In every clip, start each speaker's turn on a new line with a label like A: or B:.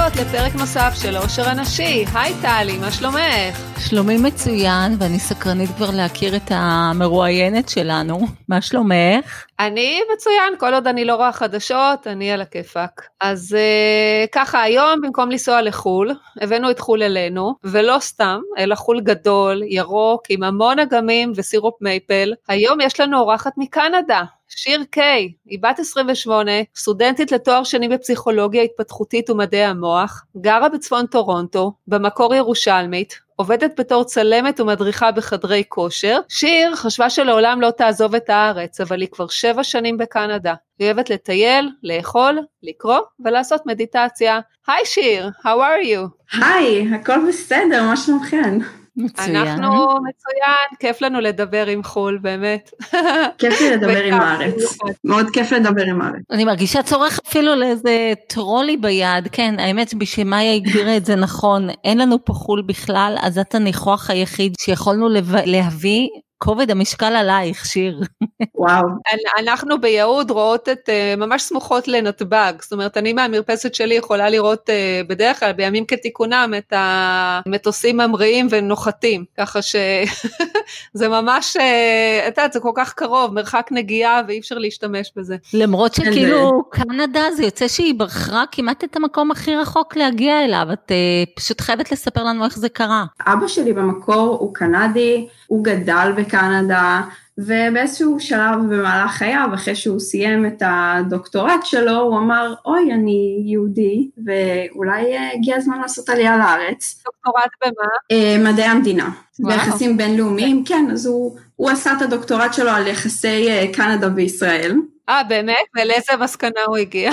A: ברוכות הבאות לפרק נוסף של אושר הנשי. היי טלי, מה שלומך?
B: שלומי מצוין, ואני סקרנית כבר להכיר את המרואיינת שלנו. מה שלומך?
A: אני מצוין, כל עוד אני לא רואה חדשות, אני על הכיפאק. אז uh, ככה, היום במקום לנסוע לחו"ל, הבאנו את חו"ל אלינו, ולא סתם, אלא חו"ל גדול, ירוק, עם המון אגמים וסירופ מייפל. היום יש לנו אורחת מקנדה, שיר קיי, היא בת 28, סטודנטית לתואר שני בפסיכולוגיה התפתחותית ומדעי המוח, גרה בצפון טורונטו, במקור ירושלמית, עובדת בתור צלמת ומדריכה בחדרי כושר. שיר חשבה שלעולם לא תעזוב את הארץ, אבל היא כבר שבע שנים בקנדה. היא אוהבת לטייל, לאכול, לקרוא ולעשות מדיטציה. היי שיר, how are you?
C: היי, הכל בסדר, מה שלומכן?
B: מצוין.
A: אנחנו מצוין, כיף לנו לדבר עם חו"ל, באמת.
C: כיף לי לדבר עם הארץ, מאוד כיף לדבר עם הארץ.
B: אני מרגישה צורך אפילו לאיזה טרולי ביד, כן, האמת בשביל מאיה הגדירה את זה נכון, אין לנו פה חו"ל בכלל, אז את הניחוח היחיד שיכולנו להביא כובד המשקל עלייך, שיר.
C: וואו.
A: אנחנו ביהוד רואות את, אה, ממש סמוכות לנתב"ג, זאת אומרת, אני מהמרפסת שלי יכולה לראות אה, בדרך כלל בימים כתיקונם את המטוסים ממריאים ונוחתים, ככה שזה ממש, אה, את יודעת, זה כל כך קרוב, מרחק נגיעה ואי אפשר להשתמש בזה.
B: למרות שכאילו קנדה זה יוצא שהיא בחרה כמעט את המקום הכי רחוק להגיע אליו, את פשוט חייבת לספר לנו איך זה קרה.
C: אבא שלי במקור הוא קנדי, הוא גדל בקנדה, ובאיזשהו שלב במהלך חייו, אחרי שהוא סיים את הדוקטורט שלו, הוא אמר, אוי, אני יהודי, ואולי אה, הגיע הזמן לעשות עלייה לארץ.
A: דוקטורט במה?
C: אה, מדעי המדינה. ביחסים בינלאומיים, כן, אז הוא, הוא עשה את הדוקטורט שלו על יחסי אה, קנדה וישראל.
A: אה, באמת? ולאיזה מסקנה הוא הגיע?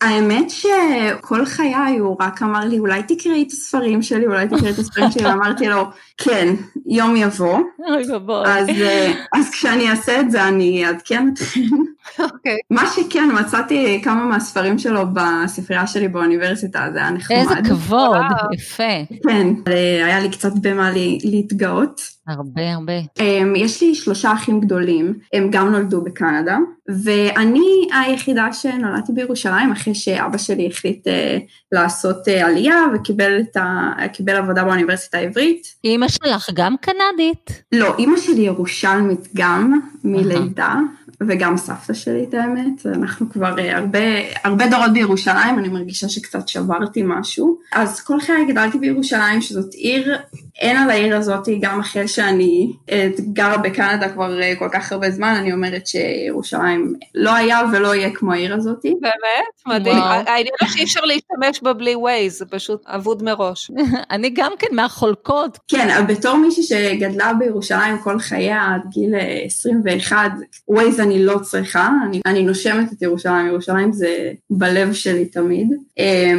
C: האמת שכל חיי הוא רק אמר לי, אולי תקראי את הספרים שלי, אולי תקראי את הספרים שלי, ואמרתי לו, כן, יום יבוא. אז, אה, אז כשאני אעשה את זה אני אעדכן אתכם.
A: אוקיי.
C: מה שכן, מצאתי כמה מהספרים שלו בספרייה שלי באוניברסיטה, זה היה נחמד.
B: איזה כבוד, יפה.
C: כן, אה, היה לי קצת במה להתגאות.
B: הרבה הרבה.
C: אמ, יש לי שלושה אחים גדולים, הם גם נולדו בקנדה, ואני היחידה שנולדתי בירושלים אחרי שאבא שלי החליט uh, לעשות uh, עלייה וקיבל ה... עבודה באוניברסיטה העברית.
B: אימא שלך גם קנדית?
C: לא, אימא שלי ירושלמית גם, מלידה. וגם סבתא שלי את האמת, אנחנו כבר אה, הרבה, הרבה דורות בירושלים, אני מרגישה שקצת שברתי משהו. אז כל חיי גדלתי בירושלים, שזאת עיר, אין על העיר הזאת, גם אחרי שאני אה, גרה בקנדה כבר אה, כל כך הרבה זמן, אני אומרת שירושלים לא היה ולא יהיה כמו העיר הזאת.
A: באמת? מדהים. העניין הוא שאי אפשר להשתמש בה בלי ווייז, זה פשוט אבוד מראש.
B: אני גם כן מהחולקות.
C: כן, בתור מישהי שגדלה בירושלים כל חייה עד גיל 21, ווייז אני לא צריכה, אני, אני נושמת את ירושלים, ירושלים זה בלב שלי תמיד.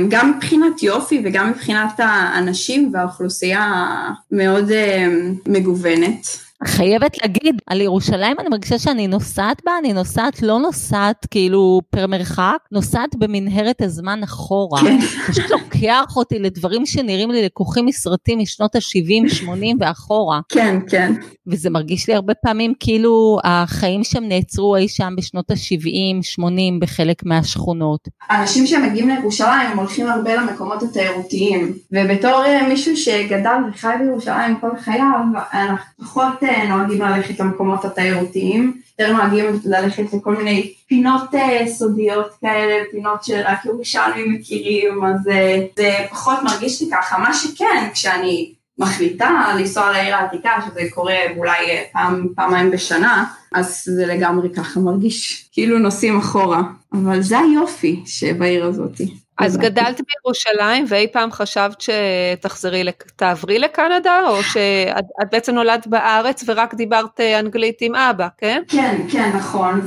C: גם מבחינת יופי וגם מבחינת האנשים והאוכלוסייה המאוד אמ, מגוונת.
B: חייבת להגיד, על ירושלים אני מרגישה שאני נוסעת בה, אני נוסעת, לא נוסעת כאילו פר מרחק, נוסעת במנהרת הזמן אחורה. כן. פשוט לוקח אותי לדברים שנראים לי לקוחים מסרטים משנות ה-70, 80 ואחורה.
C: כן, כן.
B: וזה מרגיש לי הרבה פעמים כאילו החיים שם נעצרו אי שם בשנות ה-70, 80 בחלק מהשכונות.
C: אנשים שמגיעים לירושלים הם הולכים הרבה למקומות התיירותיים, ובתור אה, מישהו שגדל וחי בירושלים כל חייו, אנחנו פחות אה, נוהגים ללכת למקומות התיירותיים, יותר נוהגים ללכת לכל מיני פינות אה, סודיות כאלה, פינות שרק ירושלמים מכירים, אז אה, זה פחות מרגיש לי ככה. מה שכן, כשאני מחליטה לנסוע לעיר העתיקה, שזה קורה אולי פעם, פעמיים בשנה, אז זה לגמרי ככה מרגיש, כאילו נוסעים אחורה. אבל זה היופי שבעיר הזאתי.
A: אז גדלת בירושלים ואי פעם חשבת שתחזרי, תעברי לקנדה או שאת בעצם נולדת בארץ ורק דיברת אנגלית עם אבא, כן?
C: כן, כן, נכון,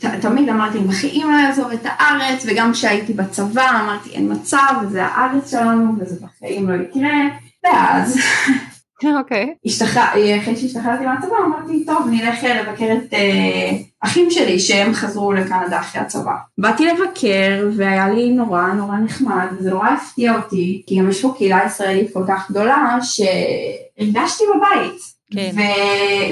C: ותמיד אמרתי, אם לא יעזוב את הארץ וגם כשהייתי בצבא אמרתי אין מצב, זה הארץ שלנו וזה בחיים לא יקרה, ואז
A: אוקיי.
C: אחרי שהשתחררתי מהצבא אמרתי, טוב, נלך לבקר את אה, אחים שלי שהם חזרו לקנדה אחרי הצבא. באתי לבקר והיה לי נורא נורא נחמד וזה נורא הפתיע אותי, כי גם יש פה קהילה ישראלית כל כך גדולה שהרגשתי בבית. כן.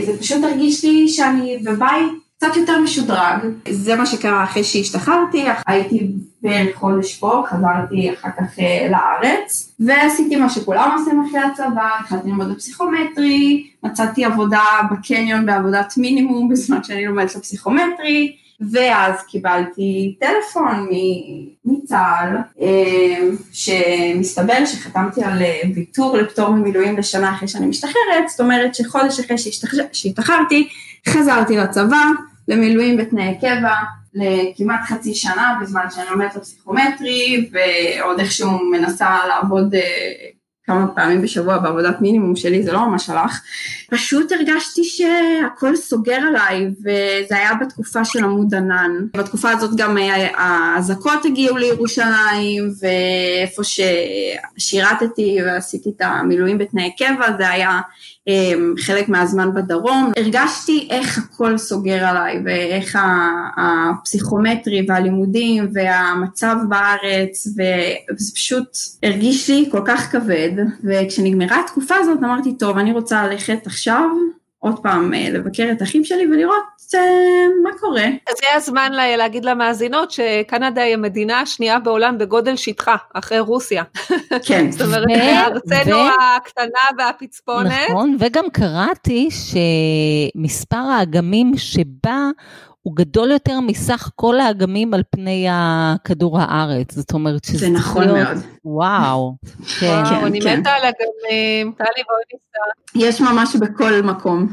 C: וזה פשוט הרגיש לי שאני בבית קצת יותר משודרג. זה מה שקרה אחרי שהשתחררתי, הייתי בערך חודש פה, חזרתי אחר כך אה, לארץ, ועשיתי מה שכולם עושים אחרי הצבא, התחלתי ללמוד בפסיכומטרי, מצאתי עבודה בקניון בעבודת מינימום בזמן שאני לומדת לפסיכומטרי, ואז קיבלתי טלפון מצה"ל, אה, שמסתבר שחתמתי על אה, ויתור לפטור ממילואים לשנה אחרי שאני משתחררת, זאת אומרת שחודש אחרי שהשתחררתי, חזרתי לצבא, למילואים בתנאי קבע, לכמעט חצי שנה בזמן שאני לומדת לפסיכומטרי ועוד איכשהו מנסה לעבוד אה, כמה פעמים בשבוע בעבודת מינימום שלי, זה לא ממש הלך. פשוט הרגשתי שהכל סוגר עליי, וזה היה בתקופה של עמוד ענן. בתקופה הזאת גם האזעקות הגיעו לירושלים, ואיפה ששירתתי ועשיתי את המילואים בתנאי קבע, זה היה חלק מהזמן בדרום. הרגשתי איך הכל סוגר עליי, ואיך הפסיכומטרי והלימודים והמצב בארץ, וזה פשוט הרגיש לי כל כך כבד. וכשנגמרה התקופה הזאת אמרתי, טוב, אני רוצה ללכת עכשיו עוד פעם אה, לבקר את האחים שלי ולראות uh, מה קורה.
A: אז זה הזמן לה, להגיד למאזינות שקנדה היא המדינה השנייה בעולם בגודל שטחה, אחרי רוסיה.
C: כן.
A: זאת אומרת, ארצנו ו... הקטנה והפצפונת.
B: נכון, וגם קראתי שמספר האגמים שבה הוא גדול יותר מסך כל האגמים על פני כדור הארץ, זאת אומרת שזה
C: זה נכון להיות, מאוד.
B: וואו.
A: כן, וואו, כן, אני כן. מתה על אגמים, טלי בואי ניסע.
C: יש ממש בכל מקום.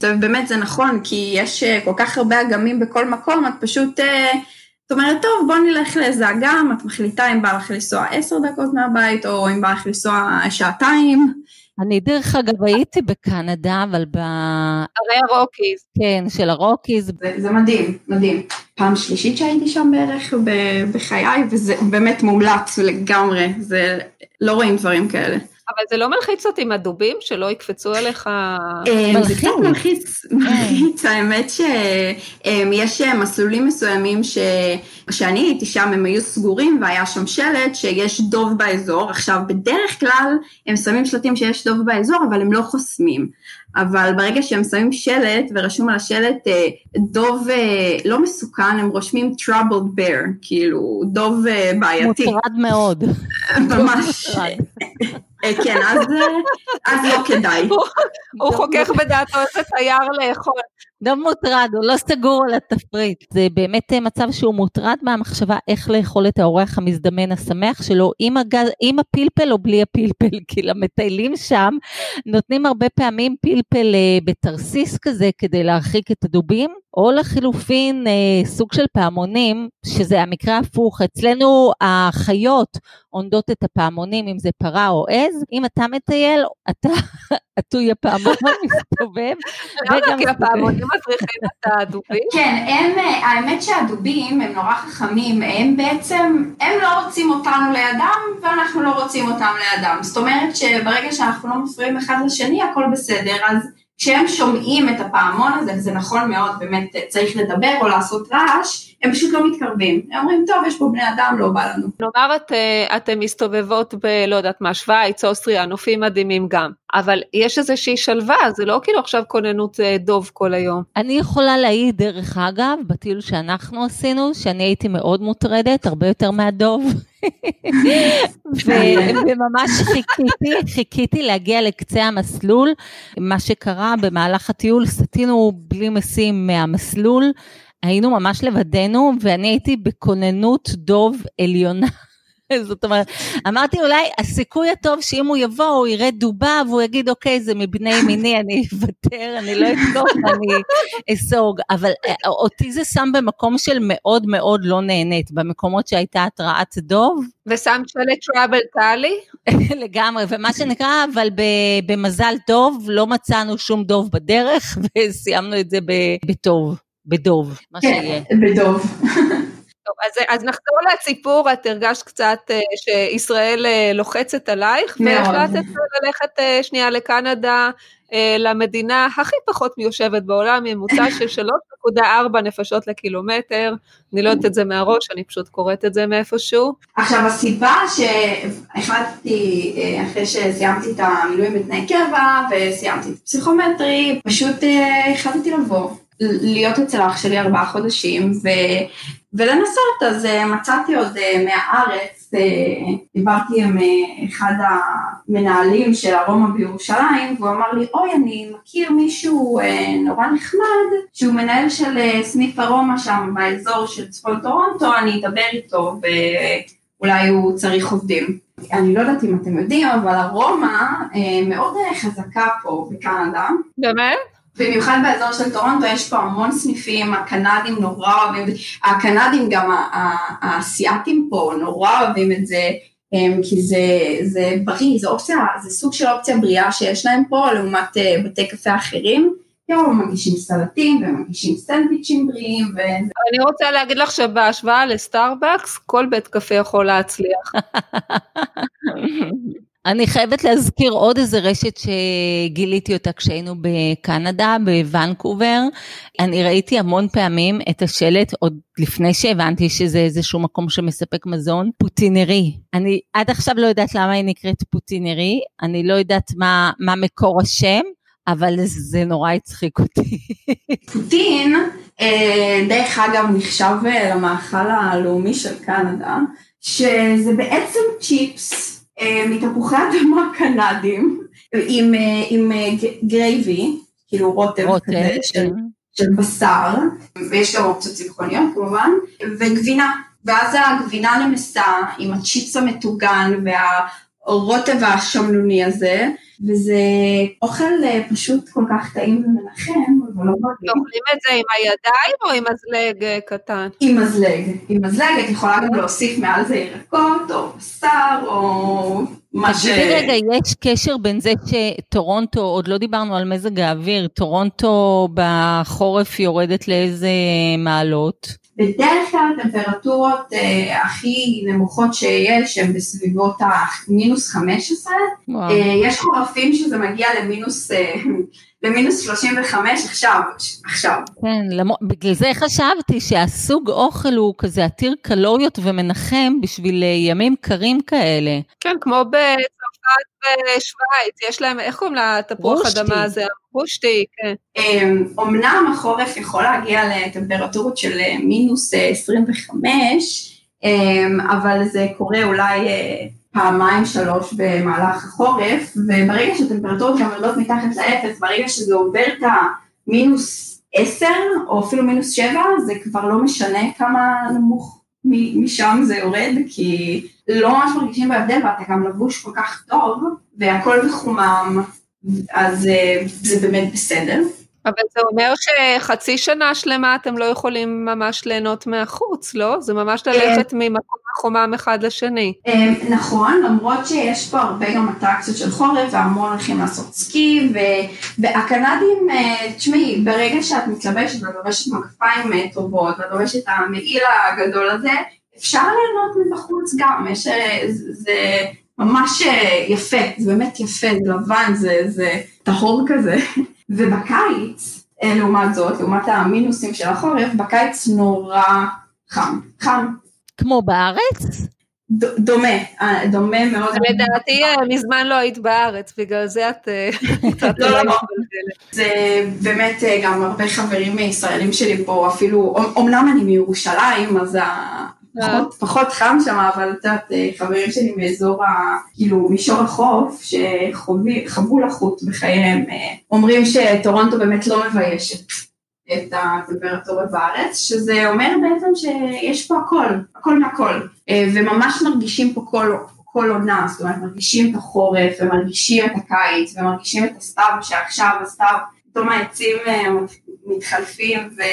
C: באמת זה נכון, כי יש אה, כל כך הרבה אגמים בכל מקום, את פשוט... אה, את אומרת, טוב, בוא נלך לאיזה אגם, את מחליטה אם בא לך לנסוע עשר דקות מהבית, או אם בא לך לנסוע שעתיים.
B: אני דרך אגב הייתי בקנדה, אבל ב...
A: הרי הרוקיז.
B: כן, של הרוקיז.
C: זה, זה מדהים, מדהים. פעם שלישית שהייתי שם בערך בחיי, וזה באמת מומלץ לגמרי, זה, לא רואים דברים כאלה.
A: אבל זה לא מלחיץ אותי עם הדובים שלא יקפצו עליך?
C: אה, זה קצת מלחיץ, מלחיץ, האמת שיש אה, מסלולים מסוימים שאני הייתי שם הם היו סגורים והיה שם שלט שיש דוב באזור, עכשיו בדרך כלל הם שמים שלטים שיש דוב באזור אבל הם לא חוסמים. אבל ברגע שהם שמים שלט ורשום על השלט אה, דוב לא מסוכן, הם רושמים troubled bear, כאילו דוב בעייתי.
B: מוטרד מאוד.
C: ממש. כן, אז לא כדאי.
A: הוא חוכך בדעתו איזה תייר לאכול.
B: לא מוטרד, הוא לא סגור על התפריט. זה באמת מצב שהוא מוטרד מהמחשבה איך לאכול את האורח המזדמן השמח שלו עם, הגז, עם הפלפל או בלי הפלפל, כי למטיילים שם נותנים הרבה פעמים פלפל אה, בתרסיס כזה כדי להרחיק את הדובים, או לחילופין אה, סוג של פעמונים, שזה המקרה ההפוך. אצלנו החיות עונדות את הפעמונים, אם זה פרה או עז, אם אתה מטייל, אתה עטוי הפעמון מסתובב.
A: למה? כי הפעמונים מזריחים את הדובים?
C: כן, הם, האמת שהדובים הם נורא חכמים, הם בעצם, הם לא רוצים אותנו לידם ואנחנו לא רוצים אותם לידם. זאת אומרת שברגע שאנחנו לא מפריעים אחד לשני הכל בסדר, אז כשהם שומעים את הפעמון הזה, וזה נכון מאוד, באמת צריך לדבר או לעשות רעש, הם פשוט לא מתקרבים. הם אומרים, טוב, יש פה בני אדם, לא בא לנו.
A: נאמר את, אה, אתן מסתובבות ב... לא יודעת מה, שווייץ, אוסטריה, נופים מדהימים גם, אבל יש איזושהי שלווה, זה לא כאילו עכשיו כוננות אה, דוב כל היום.
B: אני יכולה להעיד, דרך אגב, בטיול שאנחנו עשינו, שאני הייתי מאוד מוטרדת, הרבה יותר מהדוב. וממש חיכיתי, חיכיתי להגיע לקצה המסלול. מה שקרה במהלך הטיול, סטינו בלי משים מהמסלול. היינו ממש לבדנו, ואני הייתי בכוננות דוב עליונה. זאת אומרת, אמרתי אולי הסיכוי הטוב שאם הוא יבוא הוא יראה דובה והוא יגיד אוקיי זה מבני מיני אני אוותר אני לא אתקוף אני אסוג אבל אה, אותי זה שם במקום של מאוד מאוד לא נהנית במקומות שהייתה התרעת דוב.
A: ושמת שלט טראבל טלי?
B: לגמרי ומה שנקרא אבל במזל טוב לא מצאנו שום דוב בדרך וסיימנו את זה בטוב. בדוב, מה כן, שיהיה.
C: בדוב.
A: טוב, אז, אז נחזור לסיפור, את הרגשת קצת uh, שישראל uh, לוחצת עלייך, והחלטת ללכת uh, שנייה לקנדה, למדינה הכי פחות מיושבת בעולם, ממוצע של 3.4 נפשות לקילומטר, אני לא יודעת את זה מהראש, אני פשוט קוראת את זה מאיפשהו.
C: עכשיו הסיבה שהחלטתי, אחרי שסיימתי את המילואים בתנאי קבע, וסיימתי את הפסיכומטרי, פשוט החלטתי לבוא. להיות אצל אח שלי ארבעה חודשים ו, ולנסות, אז מצאתי עוד מהארץ, דיברתי עם אחד המנהלים של ארומה בירושלים, והוא אמר לי, אוי, אני מכיר מישהו נורא נחמד, שהוא מנהל של סניף ארומה שם באזור של צפון טורונטו, אני אדבר איתו ואולי הוא צריך עובדים. אני לא יודעת אם אתם יודעים, אבל ארומה מאוד חזקה פה בקנדה.
A: באמת?
C: במיוחד באזור של טורונטו יש פה המון סניפים, הקנדים נורא אוהבים, הקנדים גם האסייתים פה נורא אוהבים את זה, כי זה, זה בריא, זה אופציה, זה סוג של אופציה בריאה שיש להם פה לעומת בתי קפה אחרים. הם מגישים סלטים ומגישים סנדוויצ'ים בריאים. ו...
A: אני רוצה להגיד לך שבהשוואה לסטארבקס, כל בית קפה יכול להצליח.
B: אני חייבת להזכיר עוד איזה רשת שגיליתי אותה כשהיינו בקנדה, בוונקובר. אני ראיתי המון פעמים את השלט, עוד לפני שהבנתי שזה איזשהו מקום שמספק מזון, פוטינרי. אני עד עכשיו לא יודעת למה היא נקראת פוטינרי, אני לא יודעת מה, מה מקור השם, אבל זה נורא הצחיק אותי.
C: פוטין, דרך אגב, נחשב למאכל הלאומי של קנדה, שזה בעצם צ'יפס. מתפוחי אדמה קנדים עם, עם gravy, כאילו רוטב, כזה של, כן. של בשר, ויש גם אופציות צמחוניות כמובן, וגבינה, ואז הגבינה נמסה עם הצ'יפס המטוגן והרוטב השמנוני הזה, וזה אוכל פשוט כל כך טעים ומנחם, אבל לא
A: בריא. אוכלים את זה עם הידיים או עם מזלג קטן?
C: עם מזלג, עם מזלג, את יכולה גם להוסיף מעל זה ירקות או בשר או מה ש...
B: תגידי רגע, יש קשר בין זה שטורונטו, עוד לא דיברנו על מזג האוויר, טורונטו בחורף יורדת לאיזה מעלות?
C: בדרך כלל הטמפרטורות אה, הכי נמוכות שיש הן בסביבות המינוס 15, אה, יש חורפים שזה מגיע למינוס, אה, למינוס 35 עכשיו, עכשיו.
B: כן, למ... בגלל זה חשבתי שהסוג אוכל הוא כזה עתיר קלוריות ומנחם בשביל אה, ימים קרים כאלה.
A: כן, כמו בצרפת ושווייץ, יש להם, איך קוראים לתפוח אדמה הזה? רושטי, כן.
C: אמנם החורף יכול להגיע לטמפרטורות של אה, מינוס 25, אה, אבל זה קורה אולי אה, פעמיים שלוש במהלך החורף, וברגע שהטמפרטורות גם יורדות מתחת לאפס, ברגע שזה עובר את המינוס 10 או אפילו מינוס 7, זה כבר לא משנה כמה נמוך משם זה יורד, כי לא ממש מרגישים בהבדל ואתה גם לבוש כל כך טוב, והכל מחומם, אז זה באמת בסדר.
A: אבל זה אומר שחצי שנה שלמה אתם לא יכולים ממש ליהנות מהחוץ, לא? זה ממש ללכת ממקום מחומם אחד לשני.
C: נכון, למרות שיש פה הרבה גם אטרקציות של חורף והמון הולכים לעשות סקי, והקנדים, תשמעי, ברגע שאת מתלבשת ואת לובשת מגפיים טובות ואת לובשת את המעיל הגדול הזה, אפשר ליהנות מבחוץ גם, יש, זה ממש יפה, זה באמת יפה, זה לבן, זה, זה טהור כזה. ובקיץ, לעומת זאת, לעומת המינוסים של החורף, בקיץ נורא חם, חם.
B: כמו בארץ?
C: דומה, דומה מאוד.
A: לדעתי מזמן לא היית בארץ, בגלל זה את
C: לא, לא, לא. זה באמת גם הרבה חברים ישראלים שלי פה, אפילו, אמנם אני מירושלים, אז פחות, חם שם, אבל את יודעת, חברים שלי מאזור, ה, כאילו, מישור החוף, שחוו לחוט בחייהם, אומרים שטורונטו באמת לא מביישת את הטמפרטורות בארץ, שזה אומר בעצם שיש פה הכל, הכל מהכל, וממש מרגישים פה כל, כל עונה, זאת אומרת, מרגישים את החורף, ומרגישים את הקיץ, ומרגישים את הסתיו, שעכשיו הסתיו, פתאום העצים מתחלפים, וה...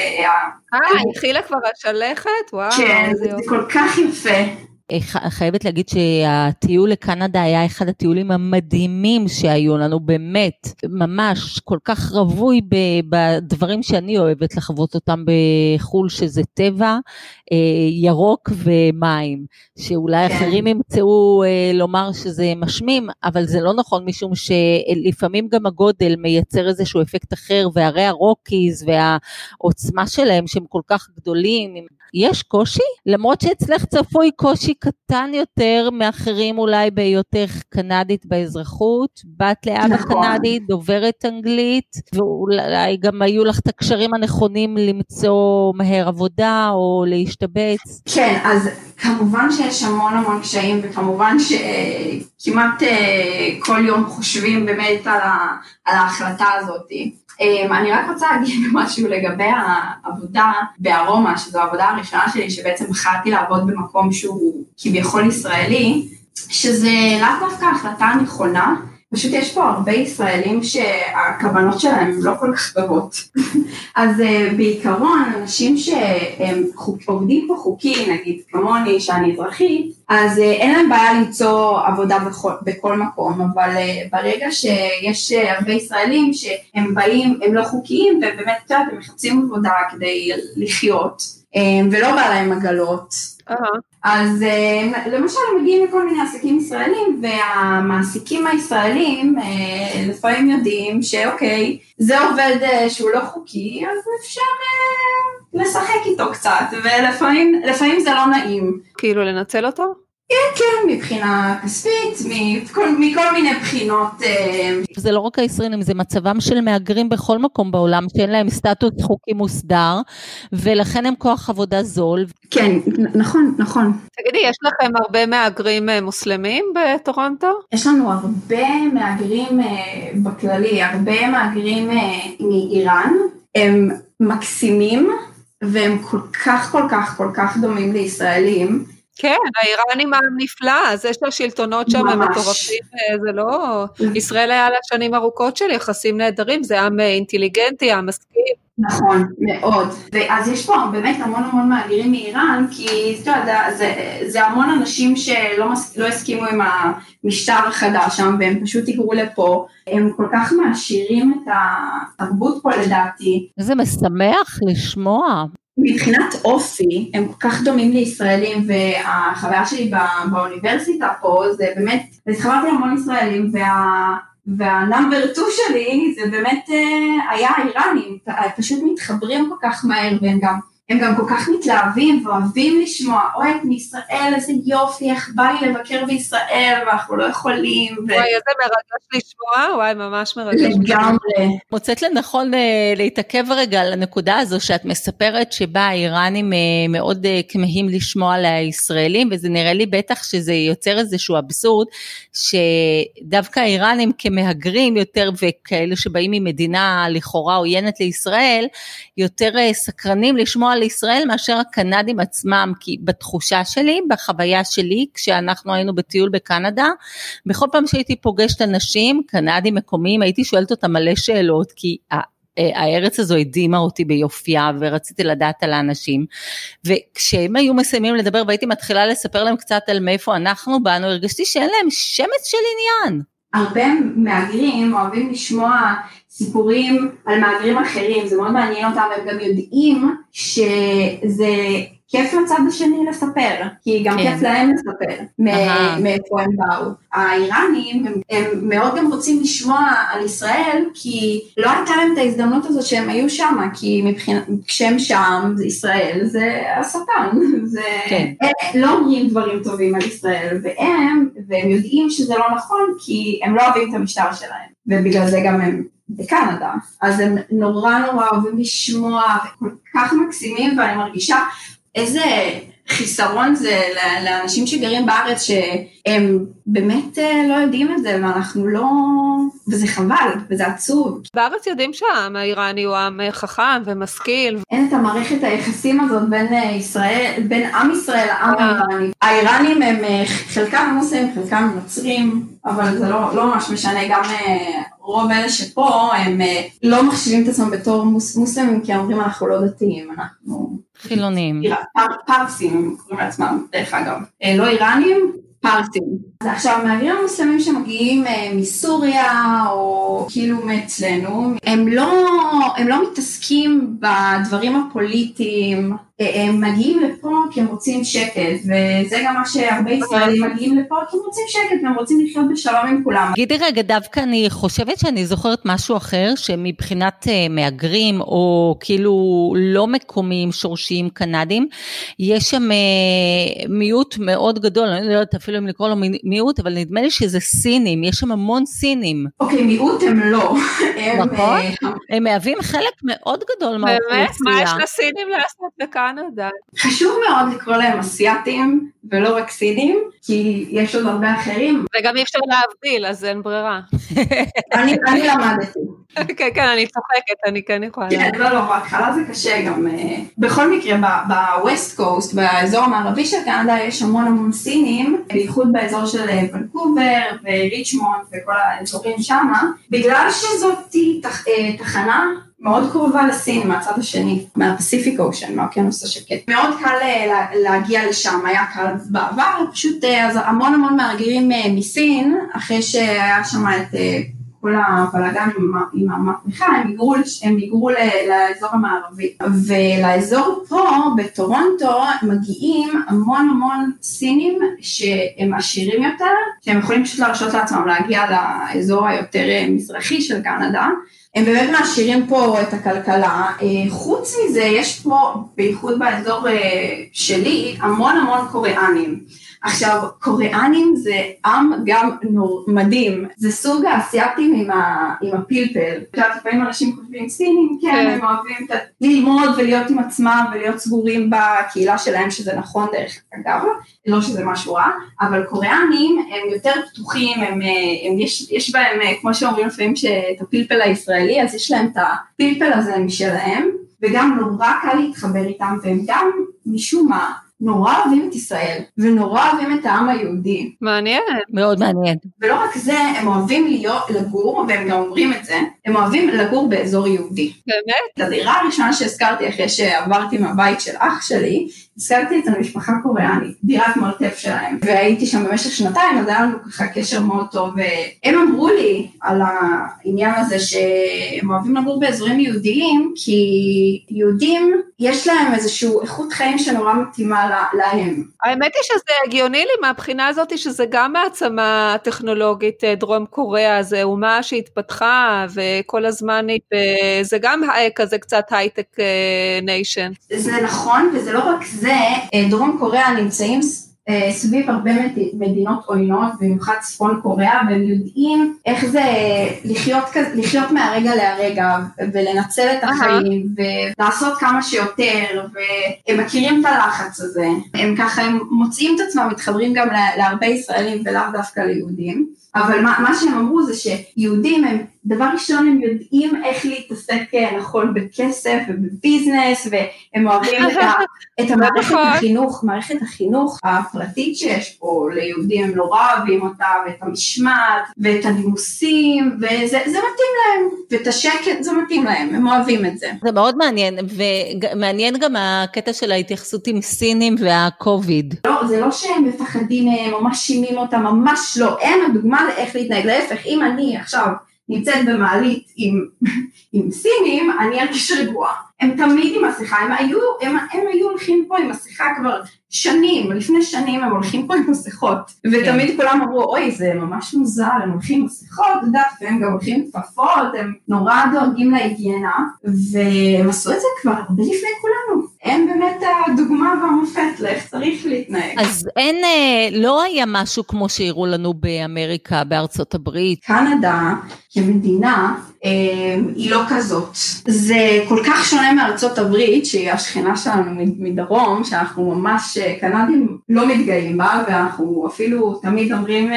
A: אה, התחילה כבר השלכת? וואו,
C: כן, זה כל כך יפה.
B: חייבת להגיד שהטיול לקנדה היה אחד הטיולים המדהימים שהיו לנו, באמת, ממש כל כך רווי בדברים שאני אוהבת לחוות אותם בחו"ל, שזה טבע, ירוק ומים, שאולי כן. אחרים ימצאו לומר שזה משמים, אבל זה לא נכון, משום שלפעמים גם הגודל מייצר איזשהו אפקט אחר, והרי הרוקיז והעוצמה שלהם שהם כל כך גדולים, יש קושי? למרות שאצלך צפוי קושי קטן יותר מאחרים אולי בהיותך קנדית באזרחות, בת לאבא נכון. קנדית, דוברת אנגלית, ואולי גם היו לך את הקשרים הנכונים למצוא מהר עבודה או להשתבץ.
C: כן, אז כמובן שיש המון המון קשיים, וכמובן שכמעט אה, כל יום חושבים באמת על, ההחלטה הזאת. אמ, אני רק רוצה להגיד משהו לגבי העבודה בארומה, שזו העבודה הראשונה שלי, שבעצם בחרתי לעבוד במקום שהוא כביכול ישראלי, שזה לאו דווקא החלטה נכונה, פשוט יש פה הרבה ישראלים שהכוונות שלהם לא כל כך טובות. אז uh, בעיקרון, אנשים שהם עובדים פה חוקי, נגיד כמוני, שאני אזרחית, אז uh, אין להם בעיה למצוא עבודה בכל, בכל מקום, אבל uh, ברגע שיש הרבה ישראלים שהם באים, הם לא חוקיים, ובאמת, את יודעת, הם מחפשים עבודה כדי לחיות, ולא בא להם עגלות. Uh-huh. אז אה, למשל מגיעים לכל מיני עסקים ישראלים והמעסיקים הישראלים אה, לפעמים יודעים שאוקיי, זה עובד אה, שהוא לא חוקי, אז אפשר לשחק איתו קצת, ולפעמים זה לא נעים.
A: כאילו לנצל אותו?
C: כן, כן, מבחינה כספית, מכל, מכל מיני בחינות. אה,
B: זה לא רק הישראלים, זה מצבם של מהגרים בכל מקום בעולם, שאין להם סטטוס חוקי מוסדר, ולכן הם כוח עבודה זול.
C: כן, נכון, נכון.
A: תגידי, יש לכם הרבה מהגרים אה, מוסלמים בטורונטו?
C: יש לנו הרבה מהגרים אה, בכללי, הרבה מהגרים מאיראן, הם מקסימים, והם כל כך כל כך כל כך דומים לישראלים.
A: כן, האיראנים הנפלא, זה שהשלטונות שם הם מטורפים, אה, זה לא... ישראל היה לה שנים ארוכות של יחסים נהדרים, זה עם אה, אינטליגנטי, עם מסכים.
C: נכון, מאוד. ואז יש פה באמת המון המון מהגרים מאיראן, כי אתה יודע, זה, זה המון אנשים שלא מס, לא הסכימו עם המשטר החדש שם, והם פשוט היגרו לפה. הם כל כך מעשירים את התרבות פה לדעתי.
B: זה משמח לשמוע.
C: מבחינת אופי, הם כל כך דומים לישראלים, והחוויה שלי בא, באוניברסיטה פה זה באמת, התחברתי המון ישראלים, וה... והנאמבר 2 שלי זה באמת אה, היה האיראנים, פשוט מתחברים כל כך מהר והם גם הם גם כל כך מתלהבים ואוהבים לשמוע, אוי את מישראל, איזה יופי, איך בא לי לבקר בישראל ואנחנו לא יכולים.
A: וואי, איזה מרגש לשמוע, וואי, ממש מרגש.
C: לגמרי.
B: מוצאת לנכון אה, להתעכב רגע על הנקודה הזו שאת מספרת שבה האיראנים אה, מאוד אה, כמהים לשמוע על הישראלים, וזה נראה לי בטח שזה יוצר איזשהו אבסורד, שדווקא האיראנים כמהגרים יותר וכאלה שבאים ממדינה לכאורה עוינת לישראל, יותר סקרנים לשמוע על ישראל מאשר הקנדים עצמם, כי בתחושה שלי, בחוויה שלי, כשאנחנו היינו בטיול בקנדה, בכל פעם שהייתי פוגשת אנשים, קנדים מקומיים, הייתי שואלת אותם מלא שאלות, כי אה, הארץ הזו הדהימה אותי ביופייה ורציתי לדעת על האנשים וכשהם היו מסיימים לדבר והייתי מתחילה לספר להם קצת על מאיפה אנחנו באנו הרגשתי שאין להם שמץ של עניין.
C: הרבה מהגרים אוהבים לשמוע סיפורים על מהגרים אחרים, זה מאוד מעניין אותם, הם גם יודעים שזה כיף לצד השני לספר, כי גם כן. כיף להם לספר מאיפה הם באו. האיראנים הם, הם מאוד גם רוצים לשמוע על ישראל, כי לא הייתה להם את ההזדמנות הזאת שהם היו שם, כי מבחינת, כשהם שם, זה ישראל זה השטן, זה, כן. הם לא אומרים דברים טובים על ישראל, והם, והם יודעים שזה לא נכון, כי הם לא אוהבים את המשטר שלהם, ובגלל זה גם הם בקנדה, אז הם נורא נורא אוהבים לשמוע וכל כך מקסימים ואני מרגישה איזה חיסרון זה לאנשים שגרים בארץ שהם באמת אה, לא יודעים את זה ואנחנו לא, וזה חבל וזה עצוב.
A: בארץ יודעים שהעם האיראני הוא עם חכם ומשכיל.
C: אין את המערכת היחסים הזאת בין אה, ישראל, בין עם ישראל לעם אה. האיראני. האיראנים הם חלקם מוסלמים, חלקם נוצרים, אבל זה לא, לא ממש משנה, גם רוב אלה שפה הם לא מחשיבים את עצמם בתור מוס, מוסלמים כי הם אומרים אנחנו לא דתיים, אנחנו
B: חילונים.
C: פרסים קוראים לעצמם, דרך אגב. אה, לא איראנים, פרסים. אז עכשיו, המהגרים המוסלמים שמגיעים אה, מסוריה, או כאילו מאצלנו, הם לא, הם לא מתעסקים בדברים הפוליטיים, הם מגיעים לפה כי הם רוצים שקט, וזה גם מה שהרבה ישראלים מגיעים לפה כי הם רוצים שקט והם רוצים לחיות בשלום עם כולם.
B: גידי רגע, דווקא אני חושבת שאני זוכרת משהו אחר, שמבחינת מהגרים או כאילו לא מקומיים שורשיים קנדים, יש שם מיעוט מאוד גדול, אני לא יודעת אפילו אם לקרוא לו מיעוט, אבל נדמה לי שזה סינים, יש שם המון סינים.
C: אוקיי, מיעוט הם לא.
B: נכון? הם מהווים חלק מאוד גדול מהאוכלוסייה.
A: באמת? מה יש לסינים לעשות בקנדה?
C: חשוב מאוד לקרוא להם אסיאתים ולא רק סינים, כי יש עוד הרבה אחרים.
A: וגם אי אפשר להבדיל, אז אין ברירה.
C: אני למדתי.
A: כן, כן, אני צוחקת, אני כן יכולה.
C: כן, לא, לא, בהתחלה זה קשה גם. בכל מקרה, ב-West Coast, באזור המערבי של קנדה, יש המון המון סינים, בייחוד באזור של ונקובר וריצ'מונד וכל האזורים שמה, בגלל שזאת תחנה מאוד קרובה לסין מהצד השני, מהפסיפיק אושן, מהאוקיינוס השקט. מאוד קל להגיע לשם, היה קל בעבר, פשוט המון המון מהגרים מסין, אחרי שהיה שם את כל הבלאגן עם המהפכה, הם היגרו, לאזור המערבי. ולאזור פה, בטורונטו, מגיעים המון המון סינים שהם עשירים יותר, שהם יכולים פשוט להרשות לעצמם להגיע לאזור היותר מזרחי של קנדה. הם באמת מעשירים פה את הכלכלה, חוץ מזה יש פה, בייחוד באזור שלי, המון המון קוריאנים. עכשיו, קוריאנים זה עם גם נור, מדהים, זה סוג האסייתים עם, ה, עם הפלפל. את יודעת, לפעמים אנשים חושבים סינים, כן, כן, הם אוהבים ללמוד ולהיות עם עצמם ולהיות סגורים בקהילה שלהם, שזה נכון דרך אגב, לא שזה משהו רע, אבל קוריאנים הם יותר פתוחים, הם, הם, יש, יש בהם, כמו שאומרים לפעמים, שאת הפלפל הישראלי, אז יש להם את הפלפל הזה משלהם, וגם נורא קל להתחבר איתם, והם גם, משום מה, נורא אוהבים את ישראל, ונורא אוהבים את העם היהודי.
A: מעניין.
B: מאוד מעניין.
C: ולא רק זה, הם אוהבים להיות, לגור, והם גם אומרים את זה, הם אוהבים לגור באזור יהודי.
A: באמת?
C: את הדירה הראשונה שהזכרתי אחרי שעברתי מהבית של אח שלי, הזכרתי אצל משפחה קוריאנית, דירת מרתף שלהם, והייתי שם במשך שנתיים, אז היה לנו ככה קשר מאוד טוב, והם אמרו לי על העניין הזה שהם אוהבים לגור באזורים יהודיים, כי יהודים, יש להם איזושהי איכות חיים שנורא מתאימה להם.
A: האמת היא שזה הגיוני לי מהבחינה הזאת שזה גם מעצמה טכנולוגית, דרום קוריאה, זה אומה שהתפתחה וכל הזמן היא, זה גם כזה קצת hi-tech nation.
C: זה נכון, וזה לא רק זה. זה, דרום קוריאה נמצאים סביב הרבה מדינות עוינות, במיוחד צפון קוריאה, והם יודעים איך זה לחיות, לחיות מהרגע להרגע, ולנצל את החיים, ולעשות כמה שיותר, והם מכירים את הלחץ הזה. הם ככה, הם מוצאים את עצמם, מתחברים גם להרבה ישראלים ולאו דווקא ליהודים. אבל מה, מה שהם אמרו זה שיהודים הם, דבר ראשון הם יודעים איך להתעסק נכון בכסף ובביזנס והם אוהבים את, ה, את המערכת החינוך, מערכת החינוך הפרטית שיש פה ליהודים, הם נורא אוהבים אותה ואת המשמעת ואת הנימוסים וזה מתאים להם ואת השקט זה מתאים להם, הם אוהבים את זה.
B: זה מאוד מעניין ומעניין גם הקטע של ההתייחסות עם סינים והקוביד.
C: לא, זה לא שהם מפחדים, ממש שימים אותם, ממש לא, הם הדוגמה לאיך להתנהג, להפך, אם אני עכשיו נמצאת במעלית עם, עם סינים, אני ארגיש רגועה. הם תמיד עם מסכה, הם היו, הם, הם היו הולכים פה עם מסכה כבר שנים, לפני שנים הם הולכים פה עם מסכות, ותמיד כן. כולם אמרו, אוי, זה ממש מוזר, הם הולכים עם מסכות, את יודעת, והם גם הולכים עם כפפות, הם נורא דואגים להיגיינה, והם עשו את זה כבר הרבה לפני כולנו. הם באמת הדוגמה והמופת לאיך צריך להתנהג.
B: אז אין, לא היה משהו כמו שהראו לנו באמריקה, בארצות הברית.
C: קנדה כמדינה היא לא כזאת. זה כל כך שונה מארצות הברית, שהיא השכנה שלנו מדרום, שאנחנו ממש, קנדים לא מתגאים בה, ואנחנו אפילו תמיד אומרים,